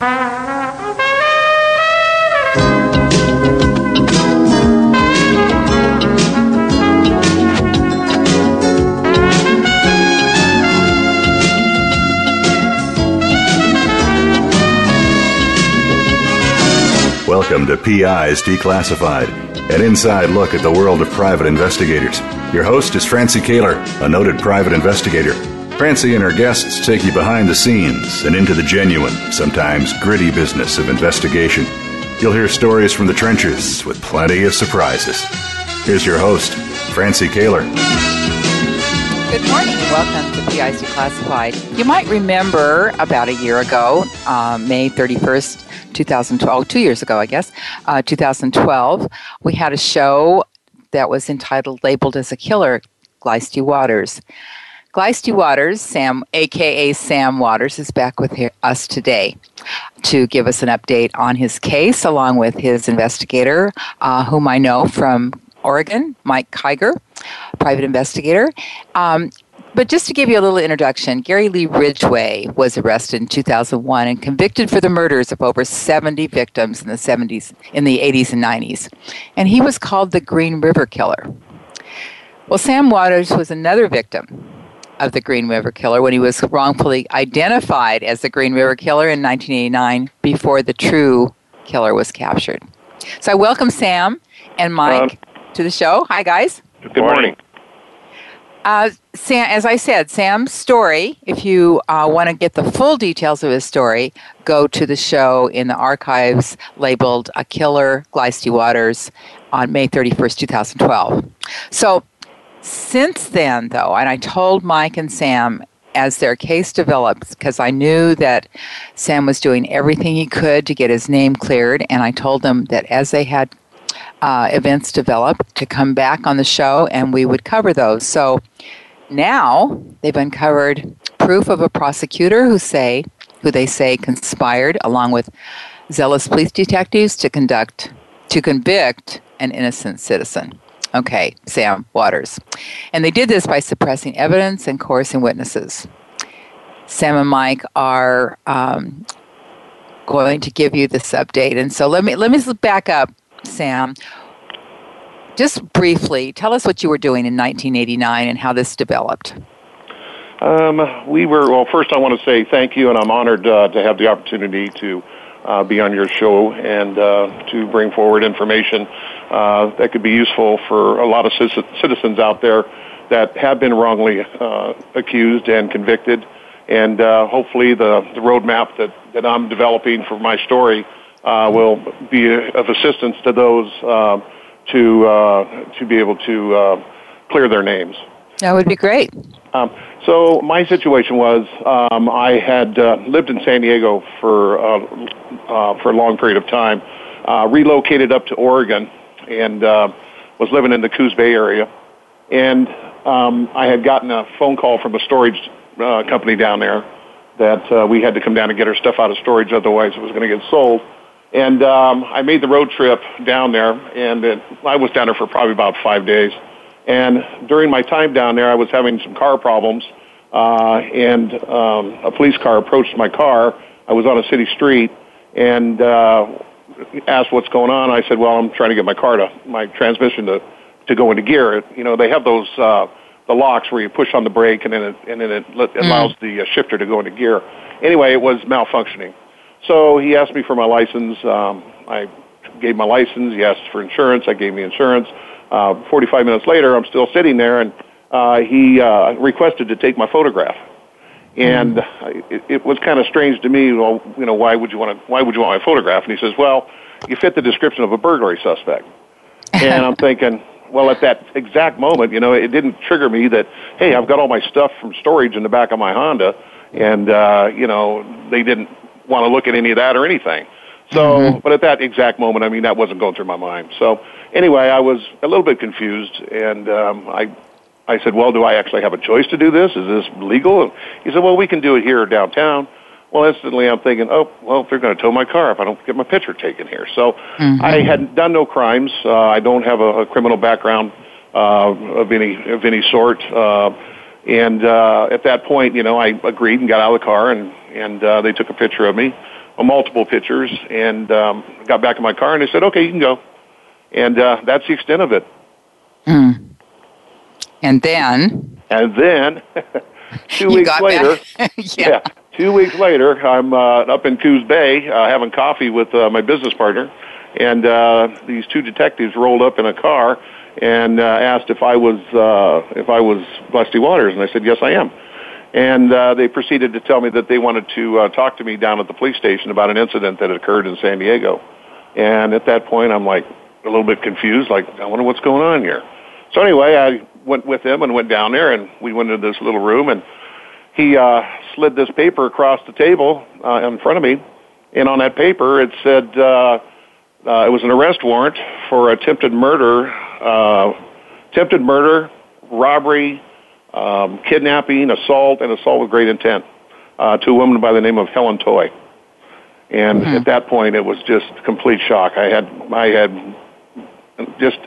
Welcome to PIs Declassified, an inside look at the world of private investigators. Your host is Francie Koehler, a noted private investigator. Francie and her guests take you behind the scenes and into the genuine, sometimes gritty business of investigation. You'll hear stories from the trenches with plenty of surprises. Here's your host, Francie Koehler. Good morning. Welcome to PIs Classified. You might remember about a year ago, uh, May 31st, 2012, two years ago, I guess, uh, 2012, we had a show that was entitled Labeled as a Killer, Glesty Waters. Glesty Waters, Sam, aka Sam Waters, is back with us today to give us an update on his case, along with his investigator, uh, whom I know from Oregon, Mike Kiger, private investigator. Um, but just to give you a little introduction, Gary Lee Ridgway was arrested in 2001 and convicted for the murders of over 70 victims in the 70s, in the 80s and 90s. And he was called the Green River Killer. Well, Sam Waters was another victim of the Green River Killer when he was wrongfully identified as the Green River Killer in 1989 before the true killer was captured. So I welcome Sam and Mike um, to the show. Hi, guys. Good morning. Uh, Sam, as I said, Sam's story, if you uh, want to get the full details of his story, go to the show in the archives labeled A Killer, Glesty Waters on May 31st, 2012. So, since then, though, and I told Mike and Sam as their case developed, because I knew that Sam was doing everything he could to get his name cleared, and I told them that as they had uh, events develop to come back on the show and we would cover those. So now they've uncovered proof of a prosecutor who say who they say conspired along with zealous police detectives to conduct to convict an innocent citizen. Okay, Sam Waters. And they did this by suppressing evidence and coercing witnesses. Sam and Mike are um, going to give you this update. And so let me let me back up Sam, just briefly, tell us what you were doing in 1989 and how this developed. Um, we were, well, first I want to say thank you, and I'm honored uh, to have the opportunity to uh, be on your show and uh, to bring forward information uh, that could be useful for a lot of citizens out there that have been wrongly uh, accused and convicted. And uh, hopefully, the, the roadmap that, that I'm developing for my story uh, will be of assistance to those uh, to uh, to be able to uh, clear their names. That would be great. Um, so my situation was um, I had uh, lived in San Diego for uh, uh, for a long period of time, uh, relocated up to Oregon, and uh, was living in the Coos Bay area, and um, I had gotten a phone call from a storage uh, company down there that uh, we had to come down and get our stuff out of storage, otherwise it was going to get sold. And um, I made the road trip down there, and it, I was down there for probably about five days. And during my time down there, I was having some car problems, uh, and um, a police car approached my car. I was on a city street, and uh, asked what's going on. I said, "Well, I'm trying to get my car to my transmission to to go into gear." You know, they have those uh, the locks where you push on the brake, and then it, and then it, mm. allows the uh, shifter to go into gear. Anyway, it was malfunctioning. So he asked me for my license. Um, I gave my license. He asked for insurance. I gave me insurance. Uh, 45 minutes later, I'm still sitting there, and uh, he uh, requested to take my photograph. And mm. it, it was kind of strange to me. Well, you know, why would you want to? Why would you want my photograph? And he says, "Well, you fit the description of a burglary suspect." and I'm thinking, well, at that exact moment, you know, it didn't trigger me that, hey, I've got all my stuff from storage in the back of my Honda, and uh, you know, they didn't want to look at any of that or anything. So, mm-hmm. but at that exact moment, I mean, that wasn't going through my mind. So, anyway, I was a little bit confused, and um, I, I said, "Well, do I actually have a choice to do this? Is this legal?" And he said, "Well, we can do it here downtown." Well, instantly, I'm thinking, "Oh, well, they're going to tow my car if I don't get my picture taken here." So, mm-hmm. I had done no crimes. Uh, I don't have a, a criminal background uh, of any of any sort. Uh, and uh, at that point, you know, I agreed and got out of the car, and and uh, they took a picture of me multiple pictures, and um, got back in my car, and they said, "Okay, you can go." And uh, that's the extent of it. Mm. And then. And then, two weeks later. yeah. yeah. Two weeks later, I'm uh, up in Coos Bay uh, having coffee with uh, my business partner, and uh, these two detectives rolled up in a car and uh, asked if I was uh, if I was Busty Waters, and I said yes, I am. And uh, they proceeded to tell me that they wanted to uh, talk to me down at the police station about an incident that had occurred in San Diego. And at that point, I'm like a little bit confused, like I wonder what's going on here. So anyway, I went with them and went down there, and we went into this little room, and he uh, slid this paper across the table uh, in front of me, and on that paper it said uh, uh, it was an arrest warrant for attempted murder, uh, attempted murder, robbery, um, kidnapping, assault, and assault with great intent uh, to a woman by the name of Helen Toy. And mm-hmm. at that point, it was just complete shock. I had, I had just,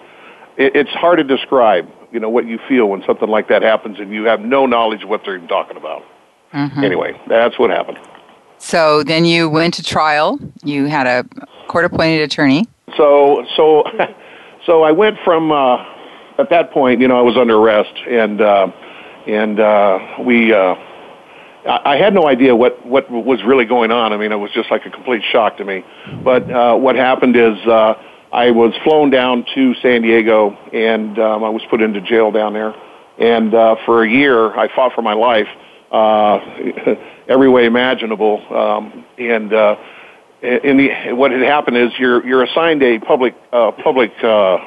it, it's hard to describe, you know, what you feel when something like that happens and you have no knowledge of what they're even talking about. Mm-hmm. Anyway, that's what happened. So then you went to trial. You had a court-appointed attorney. So, so, so I went from uh, at that point. You know, I was under arrest, and uh, and uh, we. Uh, I had no idea what what was really going on. I mean, it was just like a complete shock to me. But uh, what happened is uh, I was flown down to San Diego, and um, I was put into jail down there. And uh, for a year, I fought for my life uh, every way imaginable. Um, and uh, in the what had happened is you're you're assigned a public uh, public uh,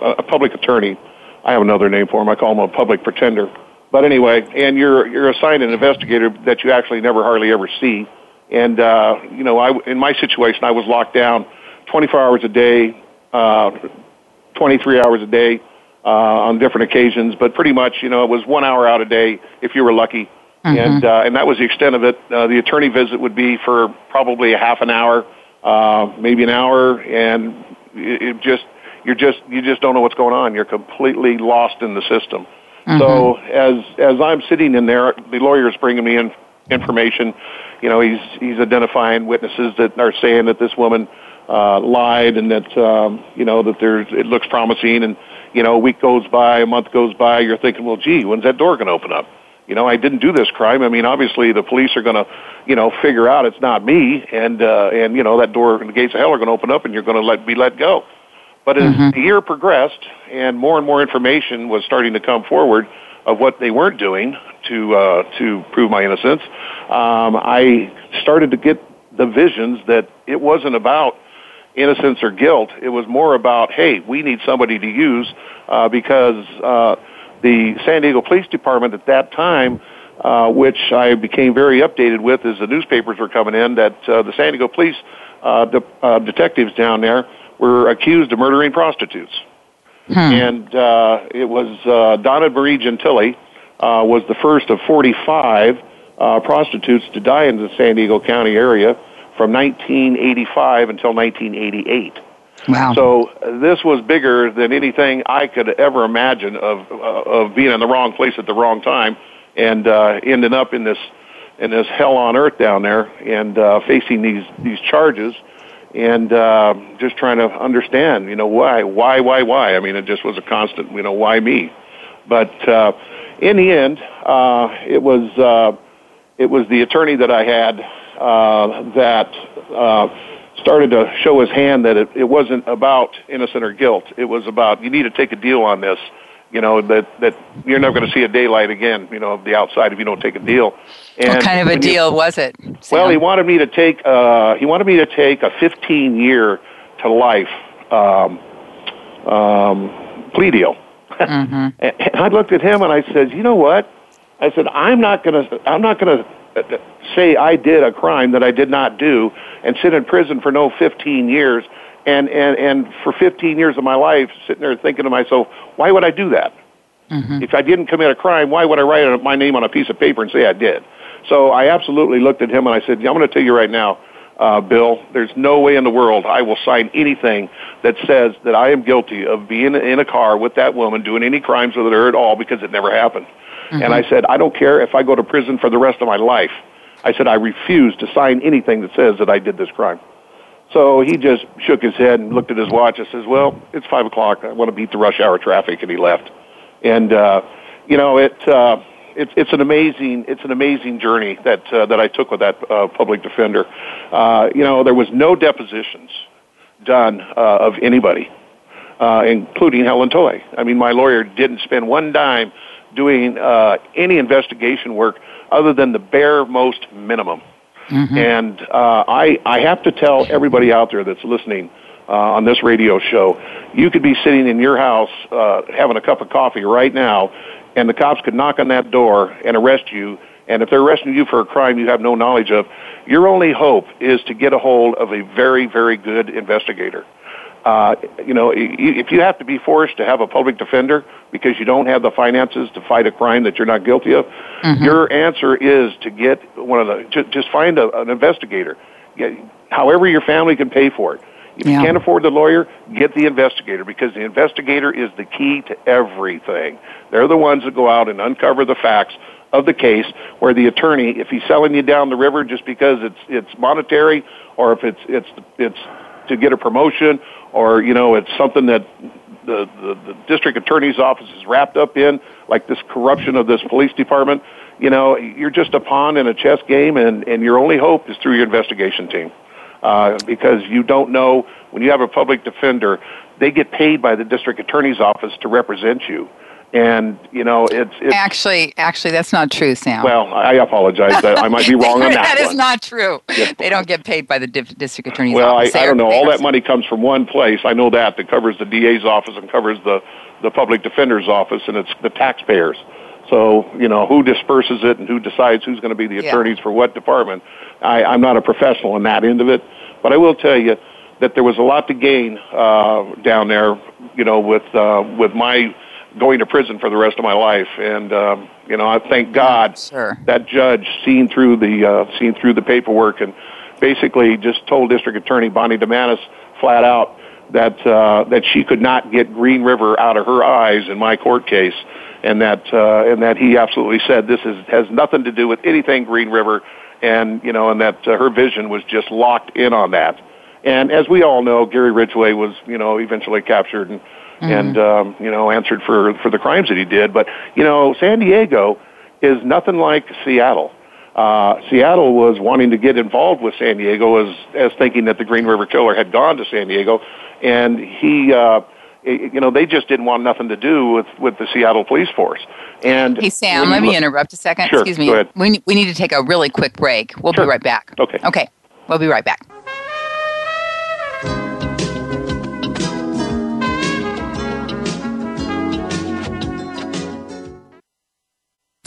a public attorney. I have another name for him. I call him a public pretender but anyway, and you're you're assigned an investigator that you actually never hardly ever see. And uh, you know, I in my situation, I was locked down 24 hours a day, uh, 23 hours a day uh, on different occasions. But pretty much, you know, it was one hour out a day if you were lucky. Mm-hmm. And uh, and that was the extent of it. Uh, the attorney visit would be for probably a half an hour, uh, maybe an hour, and it, it just you're just you just don't know what's going on. You're completely lost in the system. Mm-hmm. So as as I'm sitting in there, the lawyer's bringing me in information. You know, he's he's identifying witnesses that are saying that this woman uh, lied and that um, you know that there's it looks promising. And you know, a week goes by, a month goes by. You're thinking, well, gee, when's that door going to open up? You know, I didn't do this crime. I mean, obviously the police are going to, you know, figure out it's not me, and uh, and you know that door, and the gates of hell are going to open up, and you're going to let be let go. But as mm-hmm. the year progressed and more and more information was starting to come forward of what they weren't doing to uh, to prove my innocence, um, I started to get the visions that it wasn't about innocence or guilt. It was more about, hey, we need somebody to use uh, because uh, the San Diego Police Department at that time, uh, which I became very updated with as the newspapers were coming in, that uh, the San Diego Police uh, de- uh, detectives down there were accused of murdering prostitutes. Hmm. And uh, it was uh, Donna Marie Gentile uh, was the first of 45 uh, prostitutes to die in the San Diego County area from 1985 until 1988. Wow. So uh, this was bigger than anything I could ever imagine of uh, of being in the wrong place at the wrong time and uh, ending up in this in this hell on earth down there and uh, facing these these charges and uh, just trying to understand, you know, why, why, why, why. I mean, it just was a constant, you know, why me? But uh, in the end, uh, it was uh, it was the attorney that I had that uh, started to show his hand that it, it wasn't about innocent or guilt. It was about you need to take a deal on this you know that that you're never going to see a daylight again you know of the outside if you don't take a deal and what kind of a deal you, was it Sam? well he wanted me to take uh he wanted me to take a 15 year to life um um plea deal mm-hmm. and i looked at him and i said you know what i said i'm not going to i'm not going to uh, say i did a crime that i did not do and sit in prison for no 15 years and and and for 15 years of my life sitting there thinking to myself why would i do that? Mm-hmm. if i didn't commit a crime why would i write my name on a piece of paper and say i did? So i absolutely looked at him and i said i'm going to tell you right now uh, bill there's no way in the world i will sign anything that says that i am guilty of being in a car with that woman doing any crimes with her at all because it never happened mm-hmm. and i said i don't care if i go to prison for the rest of my life I said, I refuse to sign anything that says that I did this crime. So he just shook his head and looked at his watch and says, well, it's 5 o'clock. I want to beat the rush hour traffic, and he left. And, uh, you know, it, uh, it's it's an amazing it's an amazing journey that uh, that I took with that uh, public defender. Uh, you know, there was no depositions done uh, of anybody, uh, including Helen Toy. I mean, my lawyer didn't spend one dime doing uh, any investigation work other than the bare most minimum. Mm-hmm. And uh, I I have to tell everybody out there that's listening. Uh, on this radio show, you could be sitting in your house uh, having a cup of coffee right now, and the cops could knock on that door and arrest you. And if they're arresting you for a crime you have no knowledge of, your only hope is to get a hold of a very, very good investigator. Uh, you know, if you have to be forced to have a public defender because you don't have the finances to fight a crime that you're not guilty of, mm-hmm. your answer is to get one of the, just find a, an investigator. Get, however your family can pay for it. If yeah. you can't afford the lawyer, get the investigator because the investigator is the key to everything. They're the ones that go out and uncover the facts of the case where the attorney, if he's selling you down the river just because it's it's monetary or if it's it's it's to get a promotion or you know it's something that the, the, the district attorney's office is wrapped up in, like this corruption of this police department, you know, you're just a pawn in a chess game and, and your only hope is through your investigation team uh, because you don't know when you have a public defender, they get paid by the district attorney's office to represent you. And you know, it's, it's actually actually that's not true, Sam. Well, I apologize. I might be wrong on that. that is one. not true. Yeah. They don't get paid by the district attorney's well, office. Well, I, I, don't know. All that money comes from one place. I know that that covers the DA's office and covers the the public defender's office, and it's the taxpayers. So you know who disperses it and who decides who's going to be the attorneys yeah. for what department. I, I'm not a professional in that end of it, but I will tell you that there was a lot to gain uh, down there. You know, with uh, with my going to prison for the rest of my life, and um, you know, I thank God sure. that judge seen through the uh, seen through the paperwork and basically just told District Attorney Bonnie Dumanis flat out that uh, that she could not get Green River out of her eyes in my court case, and that uh, and that he absolutely said this is has nothing to do with anything Green River and you know, and that uh, her vision was just locked in on that. And as we all know, Gary Ridgway was you know eventually captured and mm-hmm. and um, you know answered for for the crimes that he did. But you know, San Diego is nothing like Seattle. Uh, Seattle was wanting to get involved with San Diego as as thinking that the Green River Killer had gone to San Diego, and he. Uh, you know, they just didn't want nothing to do with, with the Seattle police force. And hey, Sam, let me interrupt a second. Sure, Excuse me. We, we need to take a really quick break. We'll sure. be right back. Okay. Okay. We'll be right back.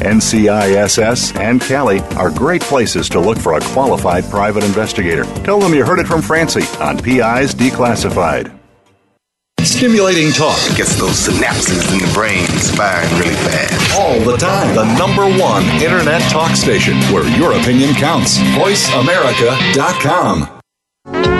NCISS and CALI are great places to look for a qualified private investigator. Tell them you heard it from Francie on PIs Declassified. Stimulating talk gets those synapses in the brain firing really fast. All the time. The number one internet talk station where your opinion counts. VoiceAmerica.com.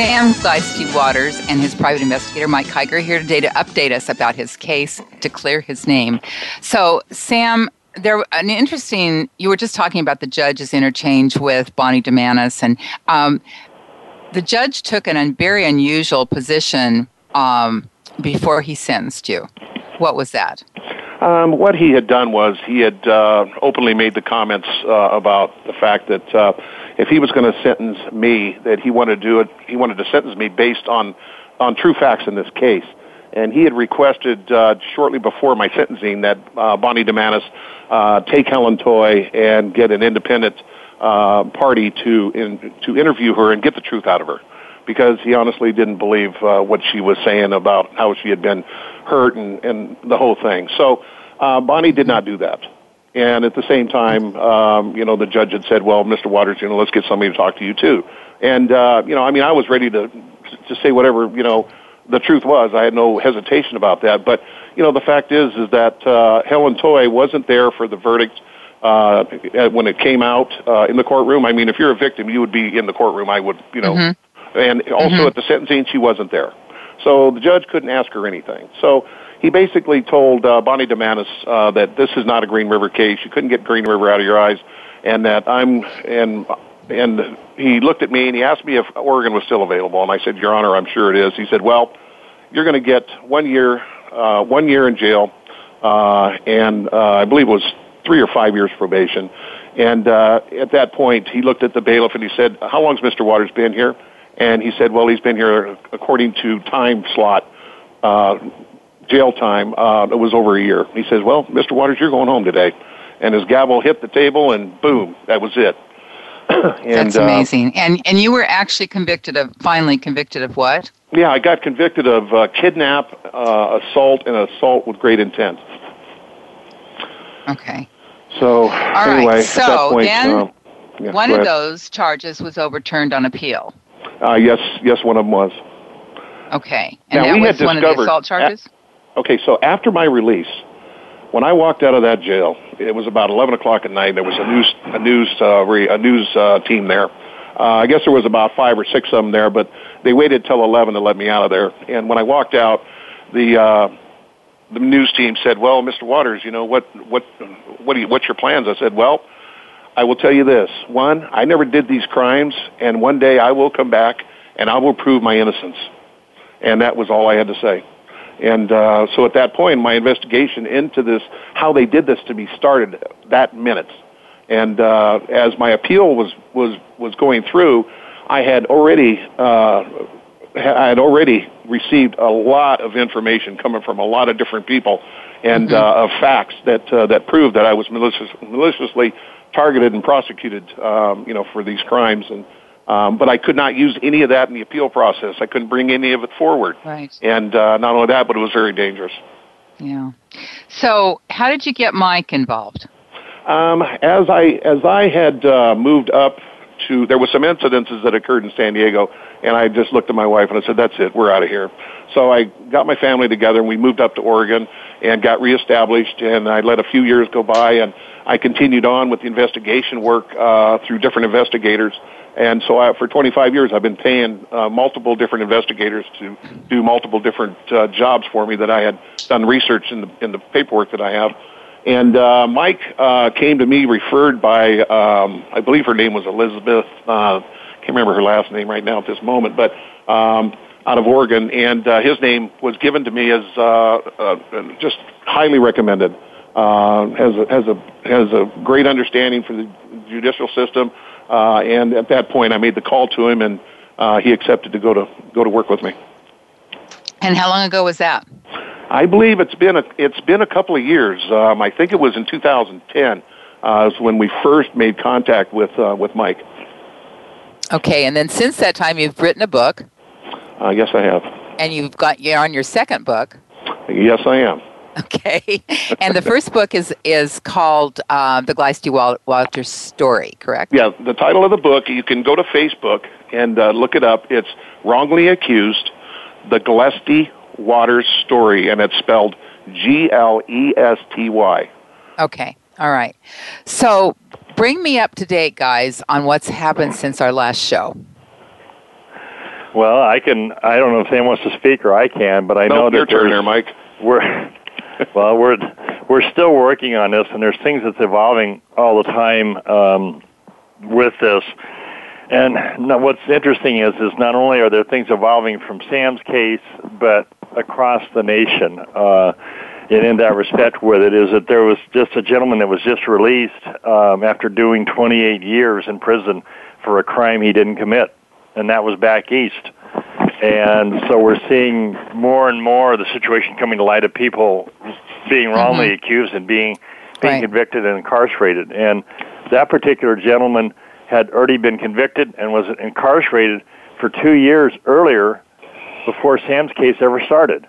Sam Glesty Waters and his private investigator Mike Kiger here today to update us about his case to clear his name. So, Sam, there an interesting. You were just talking about the judge's interchange with Bonnie Dumanis, and um, the judge took an very unusual position um, before he sentenced you. What was that? Um, what he had done was he had uh, openly made the comments uh, about the fact that uh, if he was going to sentence me, that he wanted to do it. He wanted to sentence me based on on true facts in this case. And he had requested uh, shortly before my sentencing that uh, Bonnie Dumanis uh, take Helen Toy and get an independent uh, party to in, to interview her and get the truth out of her, because he honestly didn't believe uh, what she was saying about how she had been hurt and, and the whole thing. So uh, Bonnie did not do that. And at the same time, um, you know, the judge had said, "Well, Mr. Waters, you know, let's get somebody to talk to you too." And uh, you know, I mean, I was ready to to say whatever you know the truth was. I had no hesitation about that. But you know, the fact is, is that uh, Helen Toy wasn't there for the verdict uh, when it came out uh, in the courtroom. I mean, if you're a victim, you would be in the courtroom. I would, you know, mm-hmm. and also mm-hmm. at the sentencing, she wasn't there. So the judge couldn't ask her anything. So he basically told uh, Bonnie Dumanis uh, that this is not a Green River case. You couldn't get Green River out of your eyes, and that I'm and and he looked at me and he asked me if Oregon was still available, and I said, Your Honor, I'm sure it is. He said, Well, you're going to get one year uh, one year in jail, uh, and uh, I believe it was three or five years probation. And uh, at that point, he looked at the bailiff and he said, "How long's Mr. Waters been here?" And he said, "Well, he's been here according to time slot." Uh, jail time, uh, it was over a year. He says, well, Mr. Waters, you're going home today. And his gavel hit the table and boom, that was it. and, That's uh, amazing. Uh, and, and you were actually convicted of, finally convicted of what? Yeah, I got convicted of uh, kidnap, uh, assault, and assault with great intent. Okay. So, All anyway, right. so point, then uh, yeah, one of those charges was overturned on appeal. Uh, yes, yes, one of them was. Okay. And now, that was one of the assault charges? At, okay, so after my release, when I walked out of that jail, it was about 11 o'clock at night. There was a news a news uh, re, a news uh, team there. Uh, I guess there was about five or six of them there, but they waited till 11 to let me out of there. And when I walked out, the uh, the news team said, "Well, Mr. Waters, you know what what what do you, what's your plans?" I said, "Well, I will tell you this. One, I never did these crimes, and one day I will come back and I will prove my innocence." And that was all I had to say. And uh, so at that point, my investigation into this, how they did this to me, started that minute. And uh, as my appeal was was was going through, I had already uh, I had already received a lot of information coming from a lot of different people, and mm-hmm. uh, of facts that uh, that proved that I was malicious, maliciously targeted and prosecuted, um, you know, for these crimes. And um, but I could not use any of that in the appeal process. I couldn't bring any of it forward. Right. And uh, not only that, but it was very dangerous. Yeah. So, how did you get Mike involved? Um, as I as I had uh, moved up to, there were some incidences that occurred in San Diego, and I just looked at my wife and I said, "That's it, we're out of here." So I got my family together and we moved up to Oregon and got reestablished. And I let a few years go by, and I continued on with the investigation work uh, through different investigators. And so I, for 25 years, I've been paying uh, multiple different investigators to do multiple different uh, jobs for me that I had done research in the, in the paperwork that I have. And uh, Mike uh, came to me referred by, um, I believe her name was Elizabeth. Uh, can't remember her last name right now at this moment, but um, out of Oregon, and uh, his name was given to me as uh, uh, just highly recommended. Uh, has a, has a has a great understanding for the judicial system, uh, and at that point, I made the call to him, and uh, he accepted to go to go to work with me. And how long ago was that? I believe it's been a it's been a couple of years. Um, I think it was in 2010 uh, is when we first made contact with uh, with Mike. Okay, and then since that time, you've written a book. Uh, yes, I have. And you've got you're on your second book. Yes, I am. Okay, and the first book is is called um, the Glesty Walters story, correct? Yeah, the title of the book. You can go to Facebook and uh, look it up. It's wrongly accused, the Glesty Waters story, and it's spelled G L E S T Y. Okay, all right. So bring me up to date, guys, on what's happened since our last show. Well, I can. I don't know if Sam wants to speak or I can, but I no, know that your turn there, Mike. We're well, we're we're still working on this, and there's things that's evolving all the time um, with this. And what's interesting is is not only are there things evolving from Sam's case, but across the nation. Uh, and in that respect with it is that there was just a gentleman that was just released um, after doing 28 years in prison for a crime he didn't commit, and that was back east. And so we're seeing more and more of the situation coming to light of people being wrongly mm-hmm. accused and being being right. convicted and incarcerated. And that particular gentleman had already been convicted and was incarcerated for two years earlier before Sam's case ever started.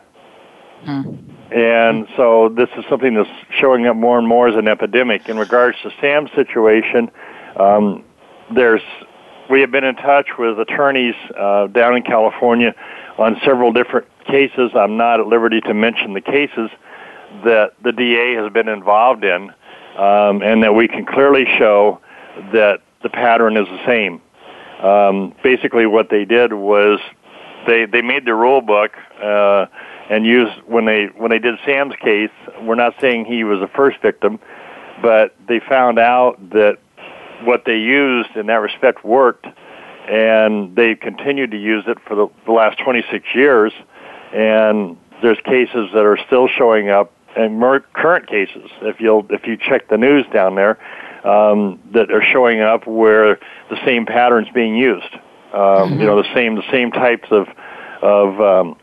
Hmm. And so this is something that's showing up more and more as an epidemic. In regards to Sam's situation, um, there's we have been in touch with attorneys uh, down in California on several different cases. I'm not at liberty to mention the cases that the DA has been involved in, um, and that we can clearly show that the pattern is the same. Um, basically, what they did was they they made the rule book uh, and used when they when they did Sam's case. We're not saying he was the first victim, but they found out that what they used in that respect worked, and they continued to use it for the, the last 26 years. And there's cases that are still showing up, and more current cases. If you'll if you check the news down there, um, that are showing up where the same patterns being used. Um. You know, the same the same types of of um,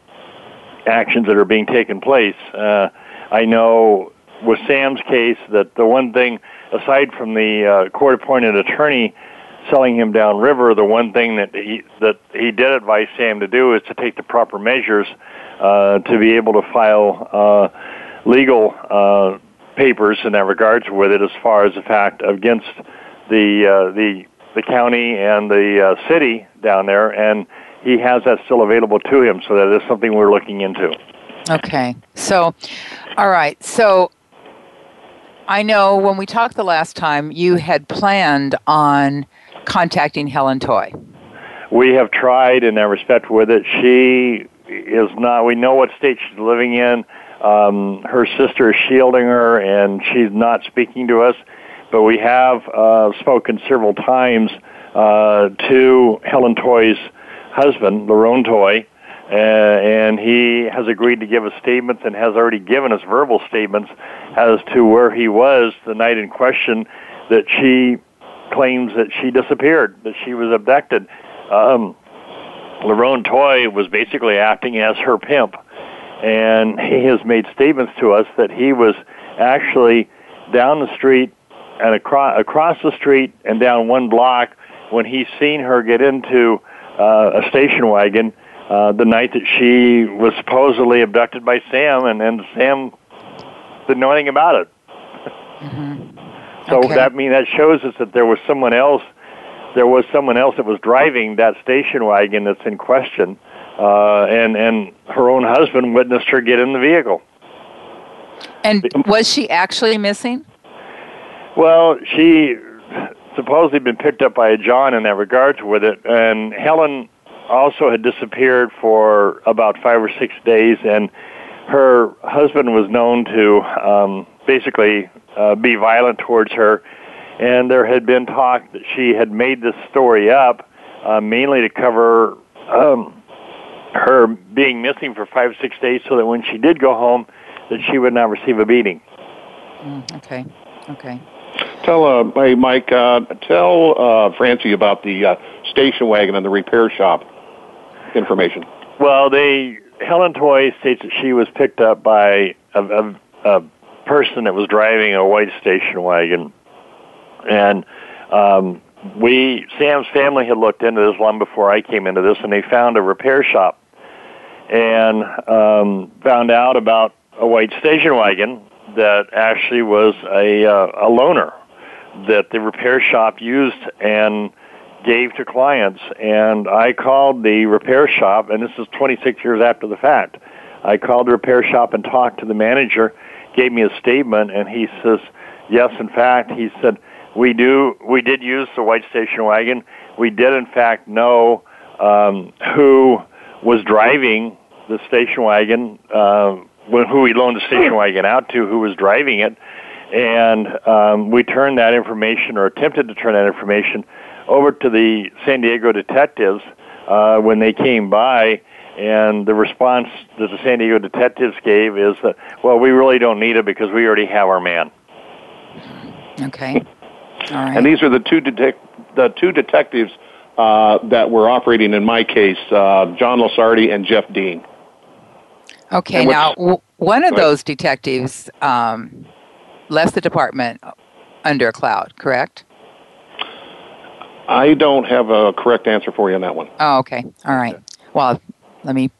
actions that are being taken place. Uh, I know with Sam's case that the one thing, aside from the uh, court-appointed attorney selling him downriver, the one thing that he that he did advise Sam to do is to take the proper measures uh, to be able to file uh, legal uh, papers in that regards with it, as far as the fact against the uh, the the county and the uh, city down there, and he has that still available to him. So that is something we're looking into. Okay. So, all right. So, I know when we talked the last time, you had planned on contacting Helen Toy. We have tried in that respect with it. She is not. We know what state she's living in. Um, her sister is shielding her, and she's not speaking to us. But we have uh, spoken several times uh, to Helen Toy's husband, Lerone Toy, uh, and he has agreed to give us statements and has already given us verbal statements as to where he was the night in question that she claims that she disappeared, that she was abducted. Um, Lerone Toy was basically acting as her pimp and he has made statements to us that he was actually down the street and across across the street and down one block when he seen her get into uh, a station wagon uh, the night that she was supposedly abducted by Sam, and and Sam didn't know anything about it. Mm-hmm. So okay. that mean that shows us that there was someone else. There was someone else that was driving that station wagon that's in question uh, and and her own husband witnessed her get in the vehicle. And was she actually missing? Well, she supposedly been picked up by a John in that regard with it, and Helen also had disappeared for about five or six days, and her husband was known to um, basically uh, be violent towards her, and there had been talk that she had made this story up uh, mainly to cover um, her being missing for five or six days so that when she did go home that she would not receive a beating. Mm, okay okay. Tell uh hey mike uh tell uh francie about the uh, station wagon and the repair shop information? Well they helen toy states that she was picked up by a, a, a person that was driving a white station wagon. And um we Sam's family had looked into this long before I came into this, and they found a repair shop and um, found out about a white station wagon that actually was a, uh, a loaner that the repair shop used and gave to clients. And I called the repair shop, and this is 26 years after the fact. I called the repair shop and talked to the manager, gave me a statement, and he says, yes, in fact, he said, we do, we did use the white station wagon. We did, in fact, know um, who was driving the station wagon, uh, who we loaned the station wagon out to, who was driving it, and um, we turned that information or attempted to turn that information over to the San Diego detectives uh, when they came by. And the response that the San Diego detectives gave is that, well, we really don't need it because we already have our man. Okay. All right. And these are the two detec- the two detectives uh, that were operating in my case, uh, John Lasardi and Jeff Dean. Okay, now w- one of those detectives um, left the department under a cloud, correct? I don't have a correct answer for you on that one. Oh, okay. All right. Well, let me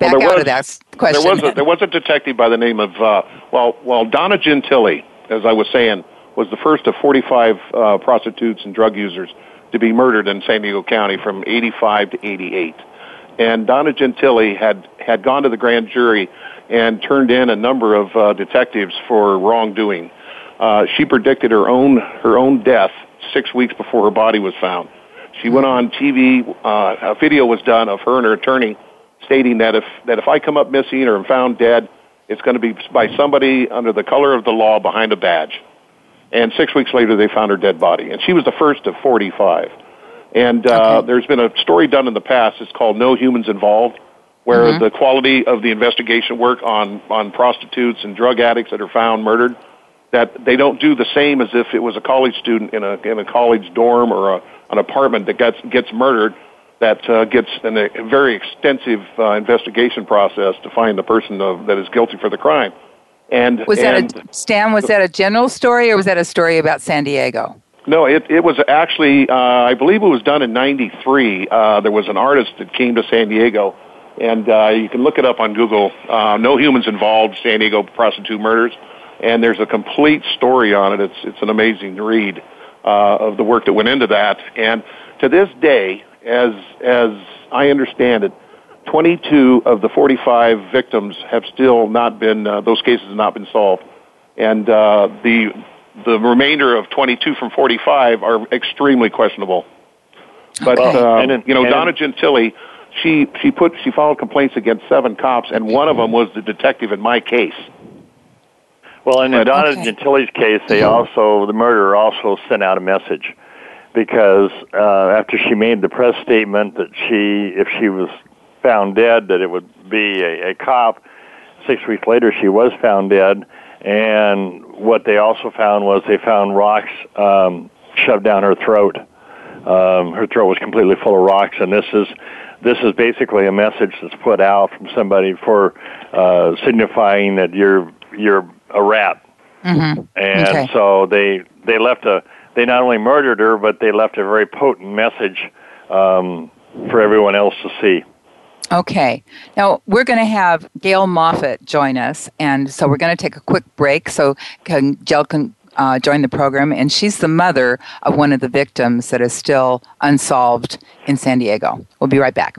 back well, out was, of that question. There was a, there was a detective by the name of uh, well, well, Donna Gentile, as I was saying, was the first of 45 uh, prostitutes and drug users to be murdered in San Diego County from 85 to 88. And Donna Gentile had had gone to the grand jury and turned in a number of uh, detectives for wrongdoing. Uh, she predicted her own her own death six weeks before her body was found. She went on TV. Uh, a video was done of her and her attorney stating that if that if I come up missing or am found dead, it's going to be by somebody under the color of the law behind a badge. And six weeks later, they found her dead body, and she was the first of 45. And uh, okay. there's been a story done in the past. It's called No Humans Involved, where mm-hmm. the quality of the investigation work on on prostitutes and drug addicts that are found murdered that they don't do the same as if it was a college student in a in a college dorm or a, an apartment that gets gets murdered that uh, gets in a very extensive uh, investigation process to find the person of, that is guilty for the crime. And was and that a, Stan? Was that a general story, or was that a story about San Diego? No, it it was actually uh, I believe it was done in '93. Uh, there was an artist that came to San Diego, and uh, you can look it up on Google. Uh, no humans involved. San Diego prostitute murders and there's a complete story on it. It's it's an amazing read uh, of the work that went into that. And to this day, as as I understand it, 22 of the 45 victims have still not been uh, those cases have not been solved, and uh, the the remainder of 22 from 45 are extremely questionable. But okay. uh, you know, Donna Gentile, she she put she filed complaints against seven cops, and one of them was the detective in my case. Well, in Donna okay. Gentile's case, they also the murderer also sent out a message because uh, after she made the press statement that she, if she was found dead, that it would be a, a cop. Six weeks later, she was found dead, and what they also found was they found rocks um, shoved down her throat. Um, her throat was completely full of rocks, and this is this is basically a message that's put out from somebody for uh, signifying that you're you're a rat. Mm-hmm. And okay. so they they left a they not only murdered her, but they left a very potent message um, for everyone else to see. Okay. Now we're going to have Gail Moffat join us, and so we're going to take a quick break so can, Jill can uh, join the program, and she's the mother of one of the victims that is still unsolved in San Diego. We'll be right back.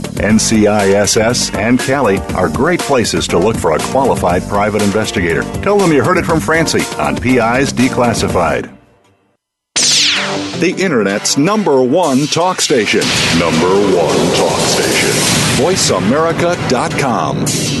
NCISS and Cali are great places to look for a qualified private investigator. Tell them you heard it from Francie on PI's Declassified. The Internet's number one talk station. Number one talk station. VoiceAmerica.com.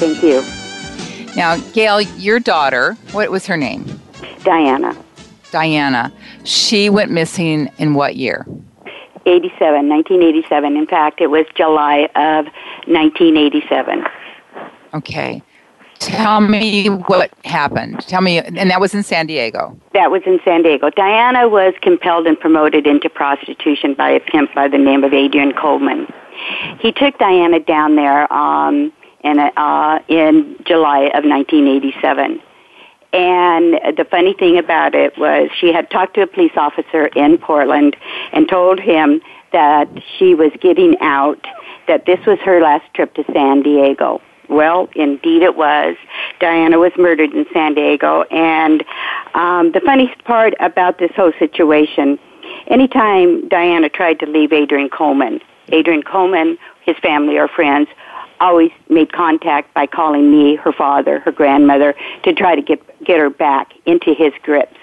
Thank you. Now, Gail, your daughter, what was her name? Diana. Diana. She went missing in what year? 87, 1987. In fact, it was July of 1987. Okay. Tell me what happened. Tell me, and that was in San Diego. That was in San Diego. Diana was compelled and promoted into prostitution by a pimp by the name of Adrian Coleman. He took Diana down there um, in, uh, in July of 1987. And the funny thing about it was she had talked to a police officer in Portland and told him that she was getting out, that this was her last trip to San Diego. Well, indeed it was. Diana was murdered in San Diego. And um, the funniest part about this whole situation, anytime Diana tried to leave Adrian Coleman, Adrian Coleman, his family or friends, always made contact by calling me, her father, her grandmother, to try to get get her back into his grips.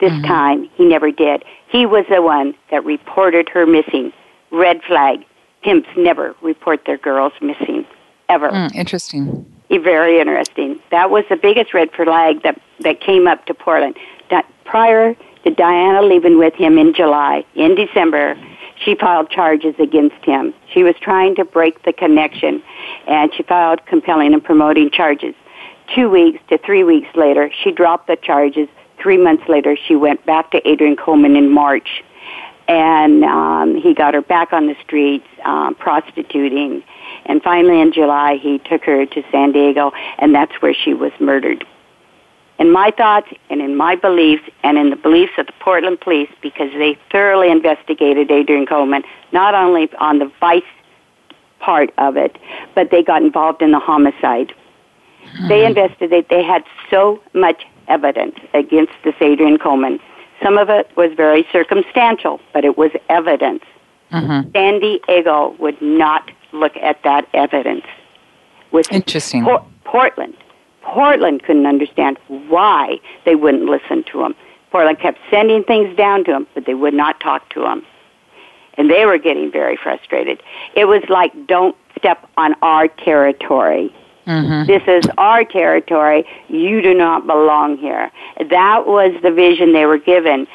This mm-hmm. time, he never did. He was the one that reported her missing. Red flag. Pimps never report their girls missing, ever. Mm, interesting. Very interesting. That was the biggest red flag that that came up to Portland. That prior to Diana leaving with him in July, in December, she filed charges against him. She was trying to break the connection, and she filed compelling and promoting charges. Two weeks to three weeks later, she dropped the charges. Three months later, she went back to Adrian Coleman in March, and um, he got her back on the streets, um, prostituting. And finally, in July, he took her to San Diego, and that's where she was murdered in my thoughts and in my beliefs and in the beliefs of the Portland police because they thoroughly investigated Adrian Coleman, not only on the vice part of it, but they got involved in the homicide. Mm-hmm. They investigated, they had so much evidence against this Adrian Coleman. Some of it was very circumstantial, but it was evidence. Mm-hmm. San Diego would not look at that evidence. With Interesting. Por- Portland Portland couldn't understand why they wouldn't listen to him. Portland kept sending things down to him, but they would not talk to him. And they were getting very frustrated. It was like, don't step on our territory. Mm-hmm. This is our territory. You do not belong here. That was the vision they were given.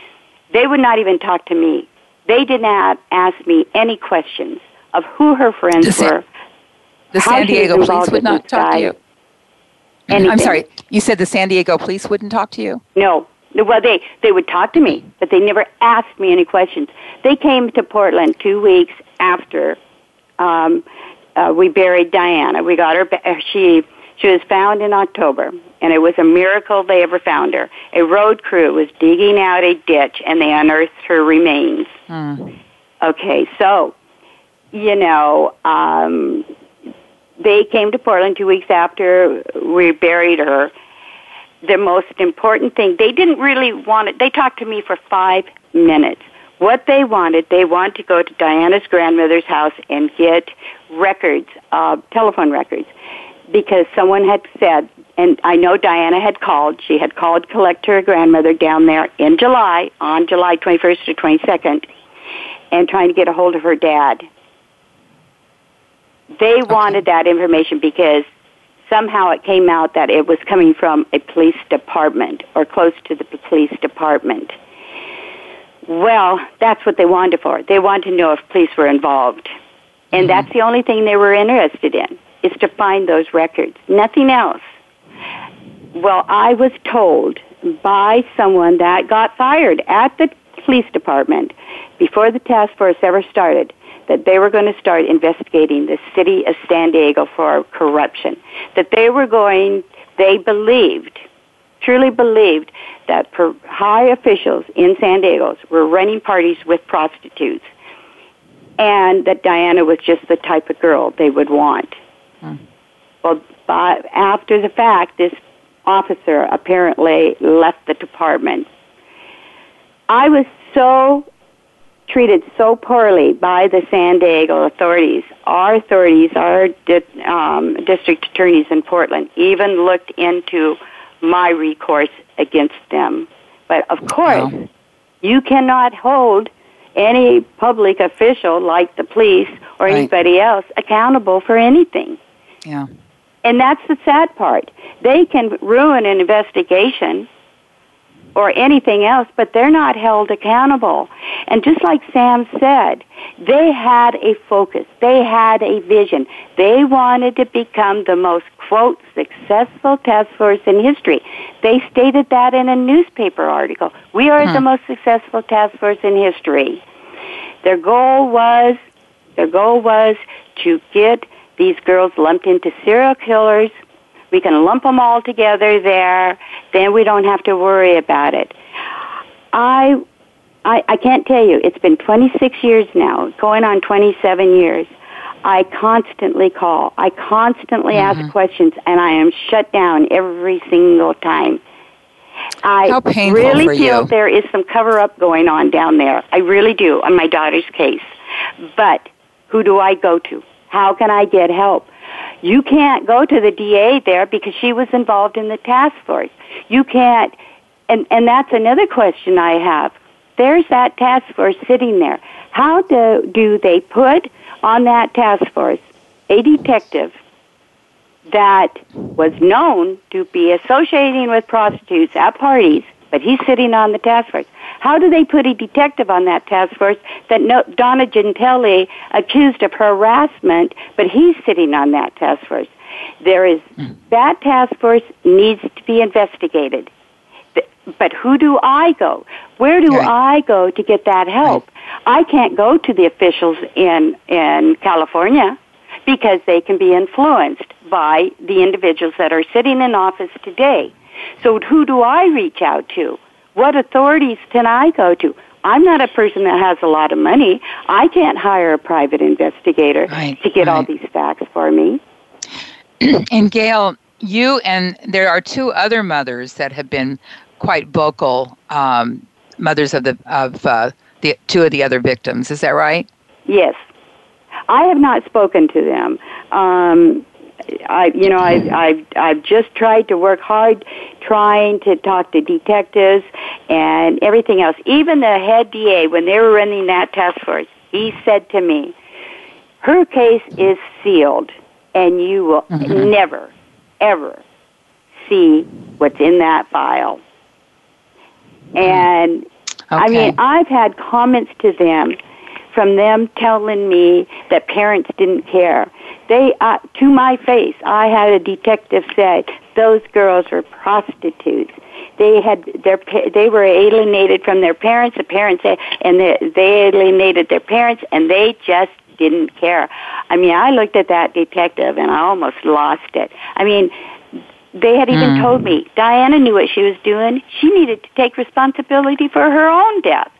They would not even talk to me. They did not ask me any questions of who her friends the San, were. The San Diego police would not talk to you. Anything. I'm sorry. You said the San Diego police wouldn't talk to you? No. Well, they they would talk to me, but they never asked me any questions. They came to Portland two weeks after um, uh, we buried Diana. We got her. Uh, she she was found in October, and it was a miracle they ever found her. A road crew was digging out a ditch, and they unearthed her remains. Hmm. Okay, so you know, um, they came to Portland two weeks after we buried her. The most important thing, they didn't really want it. They talked to me for five minutes. What they wanted, they wanted to go to Diana's grandmother's house and get records, uh, telephone records, because someone had said, and I know Diana had called. She had called collect her grandmother down there in July, on July 21st or 22nd, and trying to get a hold of her dad They wanted that information because somehow it came out that it was coming from a police department or close to the police department. Well, that's what they wanted for. They wanted to know if police were involved. And mm-hmm. that's the only thing they were interested in, is to find those records. Nothing else. Well, I was told by someone that got fired at the police department before the task force ever started that they were going to start investigating the city of San Diego for corruption. That they were going, they believed, truly believed, that high officials in San Diego were running parties with prostitutes and that Diana was just the type of girl they would want. Hmm. Well, but after the fact, this officer apparently left the department. I was so treated so poorly by the San Diego authorities. Our authorities, our di- um, district attorneys in Portland, even looked into my recourse against them. But of course, wow. you cannot hold any public official like the police or right. anybody else accountable for anything. Yeah. And that's the sad part. They can ruin an investigation or anything else, but they're not held accountable. And just like Sam said, they had a focus. They had a vision. They wanted to become the most, quote, successful task force in history. They stated that in a newspaper article. We are hmm. the most successful task force in history. Their goal was, their goal was to get these girls lumped into serial killers we can lump them all together there. Then we don't have to worry about it. I, I, I can't tell you. It's been 26 years now, going on 27 years. I constantly call. I constantly mm-hmm. ask questions, and I am shut down every single time. I How painful really for feel you. there is some cover up going on down there. I really do on my daughter's case. But who do I go to? How can I get help? You can't go to the DA there because she was involved in the task force. You can't, and, and that's another question I have. There's that task force sitting there. How do, do they put on that task force a detective that was known to be associating with prostitutes at parties, but he's sitting on the task force? How do they put a detective on that task force that no, Donna Gentile accused of harassment, but he's sitting on that task force? There is hmm. that task force needs to be investigated. But who do I go? Where do right. I go to get that help? Right. I can't go to the officials in in California because they can be influenced by the individuals that are sitting in office today. So who do I reach out to? What authorities can I go to? I'm not a person that has a lot of money. I can't hire a private investigator right, to get right. all these facts for me. and Gail, you and there are two other mothers that have been quite vocal um, mothers of the of uh, the two of the other victims. Is that right? Yes, I have not spoken to them. Um, I, you know, I've, I've, I've just tried to work hard trying to talk to detectives and everything else. Even the head DA, when they were running that task force, he said to me, her case is sealed and you will mm-hmm. never, ever see what's in that file. Mm-hmm. And okay. I mean, I've had comments to them from them telling me that parents didn't care. They, uh, to my face, I had a detective say those girls were prostitutes. They had their they were alienated from their parents. The parents and they, they alienated their parents, and they just didn't care. I mean, I looked at that detective and I almost lost it. I mean, they had even mm. told me Diana knew what she was doing. She needed to take responsibility for her own death.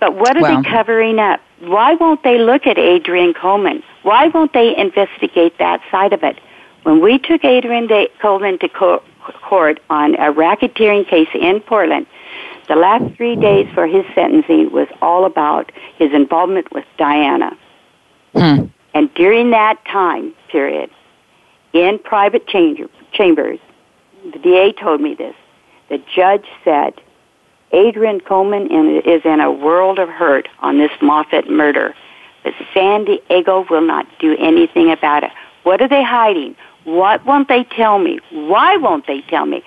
But what are well, they covering up? Why won't they look at Adrian Coleman? Why won't they investigate that side of it? When we took Adrian Coleman to court on a racketeering case in Portland, the last three days for his sentencing was all about his involvement with Diana. Hmm. And during that time period, in private chambers, the DA told me this. The judge said, Adrian Coleman is in a world of hurt on this Moffat murder. but San Diego will not do anything about it. What are they hiding? What won't they tell me? Why won't they tell me?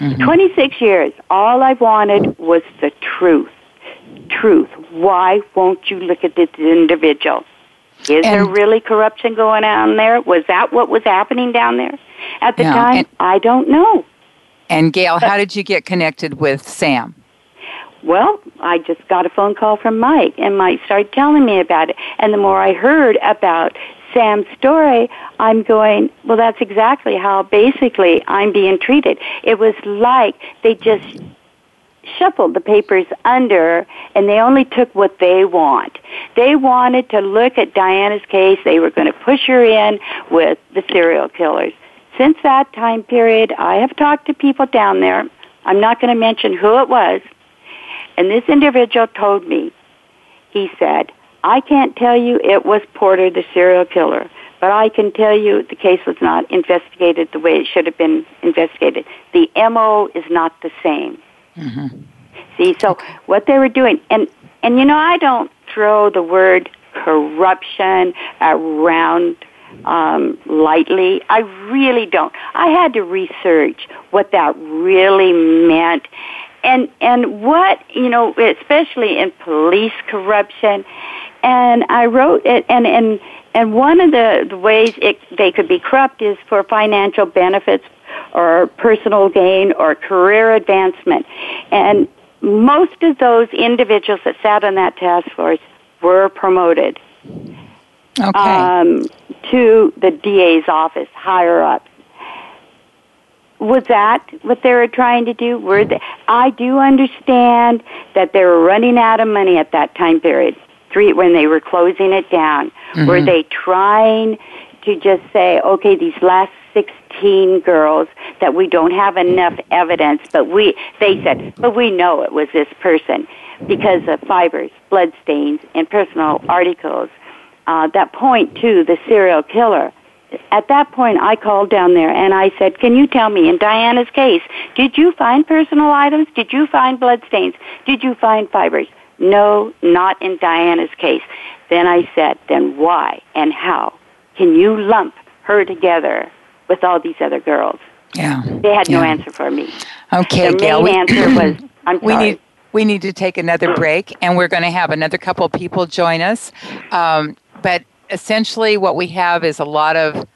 Mm-hmm. 26 years, all I wanted was the truth. Truth. Why won't you look at this individual? Is and, there really corruption going on there? Was that what was happening down there at the yeah, time? And, I don't know. And Gail, how did you get connected with Sam? Well, I just got a phone call from Mike, and Mike started telling me about it. And the more I heard about Sam's story, I'm going, well, that's exactly how basically I'm being treated. It was like they just shuffled the papers under and they only took what they want. They wanted to look at Diana's case. They were going to push her in with the serial killers. Since that time period, I have talked to people down there. I'm not going to mention who it was, and this individual told me, he said, I can't tell you it was Porter, the serial killer, but I can tell you the case was not investigated the way it should have been investigated. The MO is not the same. Mm-hmm. See, so what they were doing, and, and you know, I don't throw the word corruption around um, lightly. I really don't. I had to research what that really meant and and what you know, especially in police corruption. And I wrote it, and and and one of the, the ways it, they could be corrupt is for financial benefits or personal gain or career advancement. And most of those individuals that sat on that task force were promoted okay. um, to the DA's office, higher up was that what they were trying to do? Were they, I do understand that they were running out of money at that time period, three when they were closing it down. Mm-hmm. Were they trying to just say, okay, these last 16 girls that we don't have enough evidence, but we, they said, but we know it was this person because of fibers, blood stains, and personal articles uh, that point to the serial killer at that point, I called down there and I said, Can you tell me, in Diana's case, did you find personal items? Did you find bloodstains? Did you find fibers? No, not in Diana's case. Then I said, Then why and how can you lump her together with all these other girls? Yeah. They had yeah. no answer for me. Okay, The Gail. main answer was, I'm sorry. We need, we need to take another break, and we're going to have another couple people join us. Um, but essentially what we have is a lot of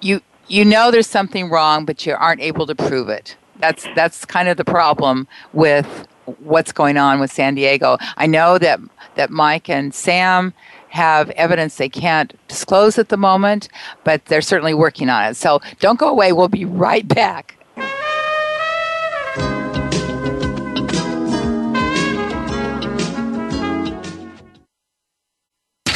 you you know there's something wrong but you aren't able to prove it. That's that's kind of the problem with what's going on with San Diego. I know that that Mike and Sam have evidence they can't disclose at the moment but they're certainly working on it. So don't go away. We'll be right back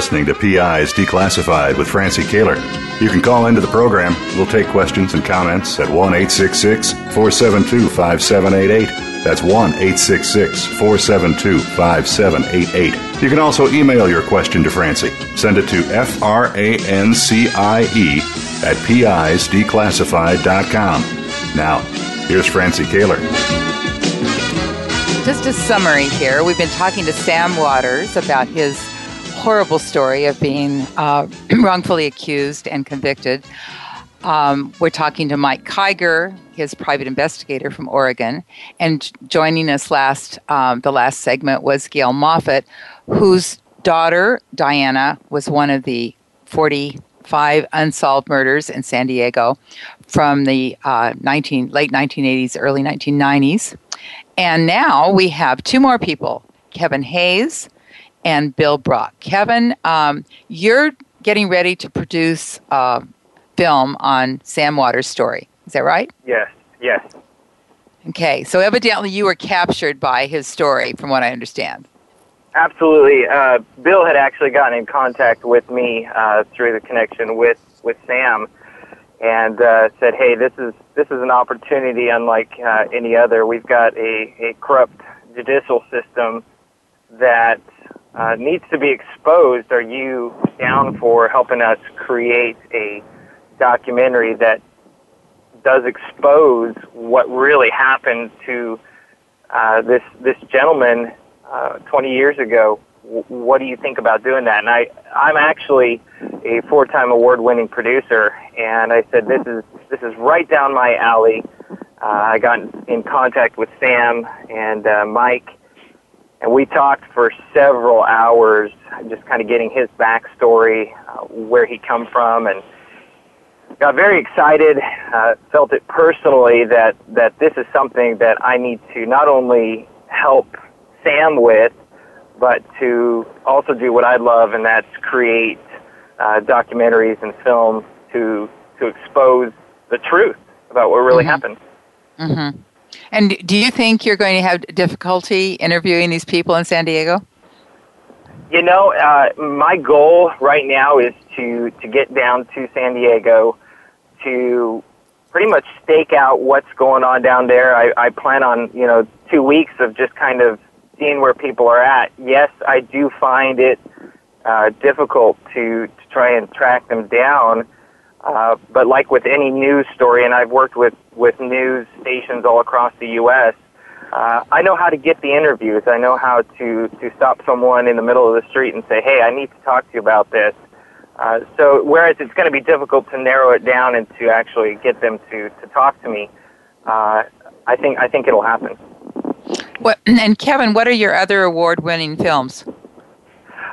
listening to PIs Declassified with Francie Koehler. You can call into the program. We'll take questions and comments at 1 866 472 5788. That's 1 866 472 5788. You can also email your question to Francie. Send it to F R A N C I E at pisdeclassified.com. Now, here's Francie Koehler. Just a summary here. We've been talking to Sam Waters about his horrible story of being uh, wrongfully accused and convicted. Um, we're talking to Mike Kiger, his private investigator from Oregon, and joining us last um, the last segment was Gail Moffat, whose daughter Diana was one of the 45 unsolved murders in San Diego from the uh, 19 late 1980s, early 1990s, and now we have two more people: Kevin Hayes and Bill Brock. Kevin, um, you're getting ready to produce a film on Sam Waters' story. Is that right? Yes, yes. Okay, so evidently you were captured by his story, from what I understand. Absolutely. Uh, Bill had actually gotten in contact with me uh, through the connection with, with Sam, and uh, said, "Hey, this is this is an opportunity unlike uh, any other. We've got a, a corrupt judicial system that uh, needs to be exposed. Are you down for helping us create a documentary that does expose what really happened to uh, this this gentleman uh, 20 years ago? What do you think about doing that? And I I'm actually a four-time award-winning producer, and I said this is this is right down my alley. Uh, I got in contact with Sam and uh, Mike and we talked for several hours, just kind of getting his backstory, uh, where he come from, and got very excited. Uh, felt it personally that that this is something that I need to not only help Sam with, but to also do what I love, and that's create uh, documentaries and films to to expose the truth about what really mm-hmm. happened. Mm-hmm. And do you think you're going to have difficulty interviewing these people in San Diego? You know, uh, my goal right now is to to get down to San Diego to pretty much stake out what's going on down there. I, I plan on you know two weeks of just kind of seeing where people are at. Yes, I do find it uh, difficult to to try and track them down. Uh, but like with any news story, and I've worked with, with news stations all across the U.S., uh, I know how to get the interviews. I know how to, to stop someone in the middle of the street and say, hey, I need to talk to you about this. Uh, so whereas it's going to be difficult to narrow it down and to actually get them to, to talk to me, uh, I think I think it'll happen. What and Kevin, what are your other award-winning films?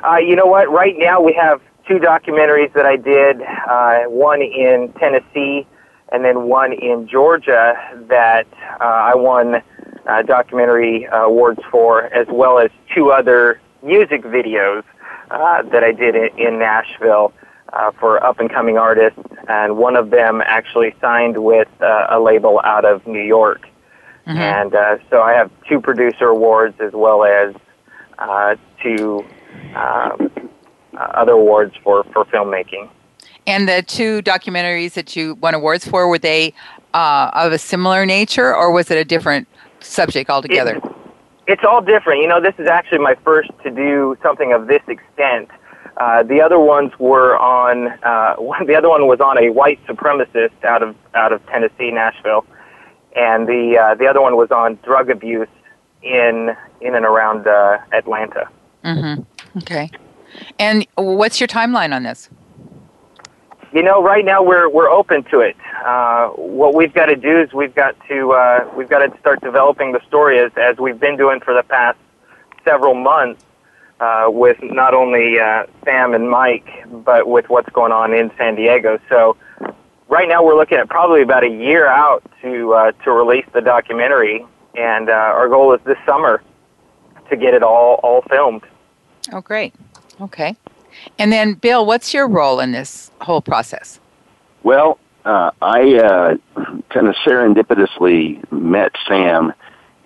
Uh, you know what? Right now we have two documentaries that I did, uh, one in Tennessee and then one in Georgia that uh, I won uh, documentary uh, awards for, as well as two other music videos uh, that I did in, in Nashville uh, for up and coming artists, and one of them actually signed with uh, a label out of New York. Mm-hmm. And uh, so I have two producer awards as well as uh, two um, other awards for, for filmmaking. And the two documentaries that you won awards for, were they uh, of a similar nature or was it a different subject altogether? It, it's all different. You know, this is actually my first to do something of this extent. Uh, the other ones were on. Uh, the other one was on a white supremacist out of out of Tennessee, Nashville, and the uh, the other one was on drug abuse in in and around uh, Atlanta. Mm-hmm. Okay. And what's your timeline on this? You know, right now we're we're open to it. Uh, what we've got to do is we've got to uh, we've got to start developing the story as as we've been doing for the past several months uh, with not only uh, Sam and Mike, but with what's going on in San Diego. So right now we're looking at probably about a year out to uh, to release the documentary, and uh, our goal is this summer to get it all all filmed. Oh, great. Okay. And then, Bill, what's your role in this whole process? Well, uh, I uh, kind of serendipitously met Sam,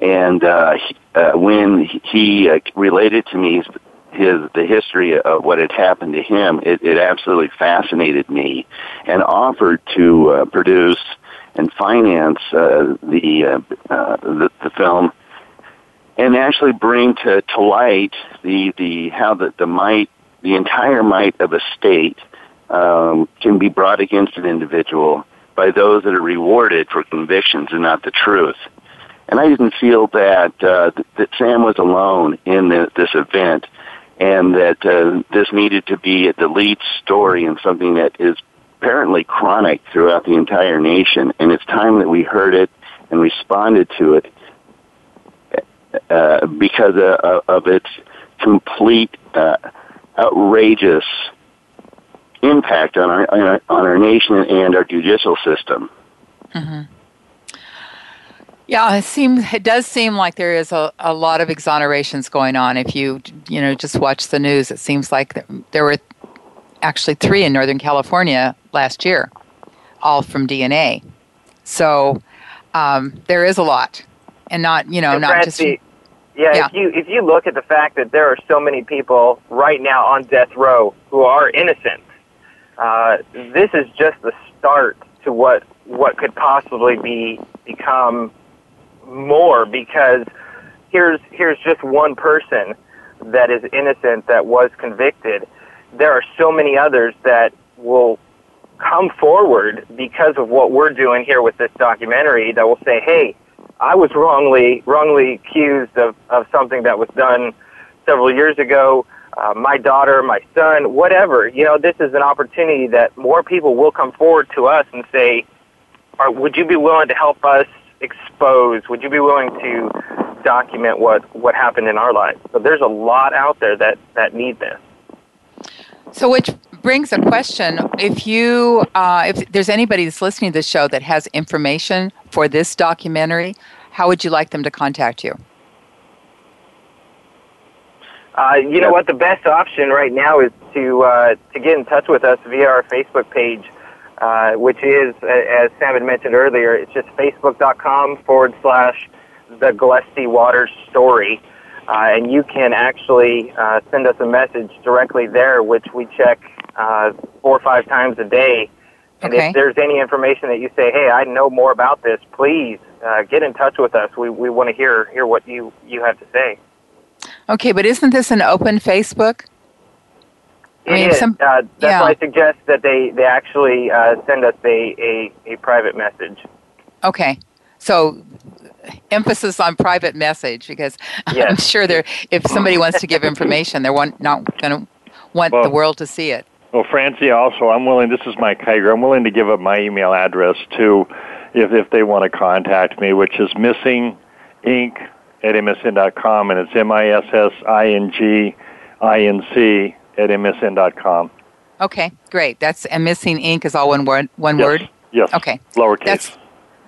and uh, he, uh, when he uh, related to me his the history of what had happened to him, it, it absolutely fascinated me, and offered to uh, produce and finance the, the the film, and actually bring to, to light the the how the, the might the entire might of a state um, can be brought against an individual by those that are rewarded for convictions and not the truth. And I didn't feel that uh, that Sam was alone in the, this event, and that uh, this needed to be the lead story and something that is apparently chronic throughout the entire nation. And it's time that we heard it and responded to it uh, because of, of its complete uh, outrageous impact on our, on our, on our nation and our judicial system. Mm-hmm. Yeah, it seems it does seem like there is a, a lot of exonerations going on. If you you know just watch the news, it seems like there were actually three in Northern California last year, all from DNA. So um, there is a lot, and not you know and not just yeah, Yeah. If you if you look at the fact that there are so many people right now on death row who are innocent, uh, this is just the start to what what could possibly be become more because here's here's just one person that is innocent that was convicted. There are so many others that will come forward because of what we're doing here with this documentary that will say, "Hey, I was wrongly wrongly accused of, of something that was done several years ago. Uh, my daughter, my son, whatever. You know, this is an opportunity that more people will come forward to us and say, "Are would you be willing to help us expose? Would you be willing to document what what happened in our lives?" So there's a lot out there that that need this. So, which brings a question: If you, uh, if there's anybody that's listening to this show that has information for this documentary, how would you like them to contact you? Uh, you know what? The best option right now is to uh, to get in touch with us via our Facebook page, uh, which is, as Sam had mentioned earlier, it's just facebook.com forward slash the Glesty Waters story. Uh, and you can actually uh, send us a message directly there, which we check uh, four or five times a day. And Okay. if there's any information that you say, hey, I know more about this, please uh, get in touch with us. We, we want to hear hear what you, you have to say. Okay, but isn't this an open Facebook? I mean, is. some- uh, that's yeah. why I suggest that they, they actually uh, send us a, a, a private message. Okay, so emphasis on private message because I'm sure there. If somebody wants to give information, they're one, not going to want Well- the world to see it. Well, Francie, also, I'm willing. This is Mike Kiger. I'm willing to give up my email address too, if if they want to contact me, which is missing inc at msn.com, and it's m i s s i n g i n c at msn.com. Okay, great. That's and missing ink is all one word. One Yes. word. Yes. Okay. Lowercase. That's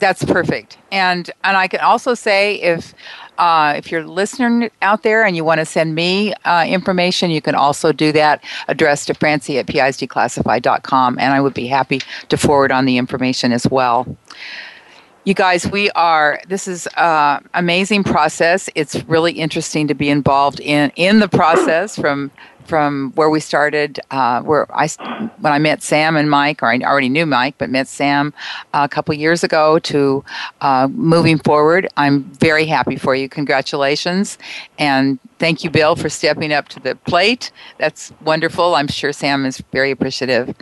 that's perfect. And and I can also say if uh, if you're listening out there and you want to send me uh, information, you can also do that. Address to Francie at pisdeclassified.com, and I would be happy to forward on the information as well. You guys, we are. This is uh, amazing process. It's really interesting to be involved in in the process from from where we started. Uh, where I when I met Sam and Mike, or I already knew Mike, but met Sam uh, a couple years ago to uh, moving forward. I'm very happy for you. Congratulations, and thank you, Bill, for stepping up to the plate. That's wonderful. I'm sure Sam is very appreciative.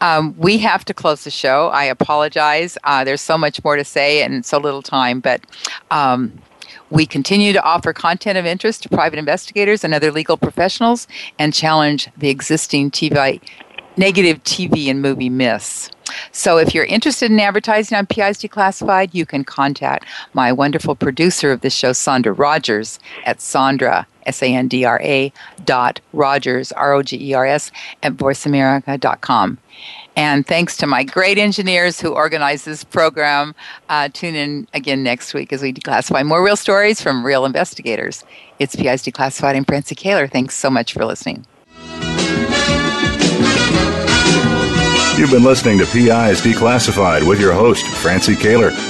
Um, we have to close the show. I apologize. Uh, there's so much more to say and so little time, but. Um, we continue to offer content of interest to private investigators and other legal professionals and challenge the existing TV, negative TV and movie myths. So if you're interested in advertising on PI's Declassified, you can contact my wonderful producer of this show, Sandra Rogers, at Sandra, S-A-N-D-R-A dot Rogers, R-O-G-E-R-S, at voiceamerica.com. And thanks to my great engineers who organize this program. Uh, tune in again next week as we declassify more real stories from real investigators. It's PI's Declassified. I'm Francie Koehler. Thanks so much for listening. You've been listening to PI's Declassified with your host, Francie Koehler.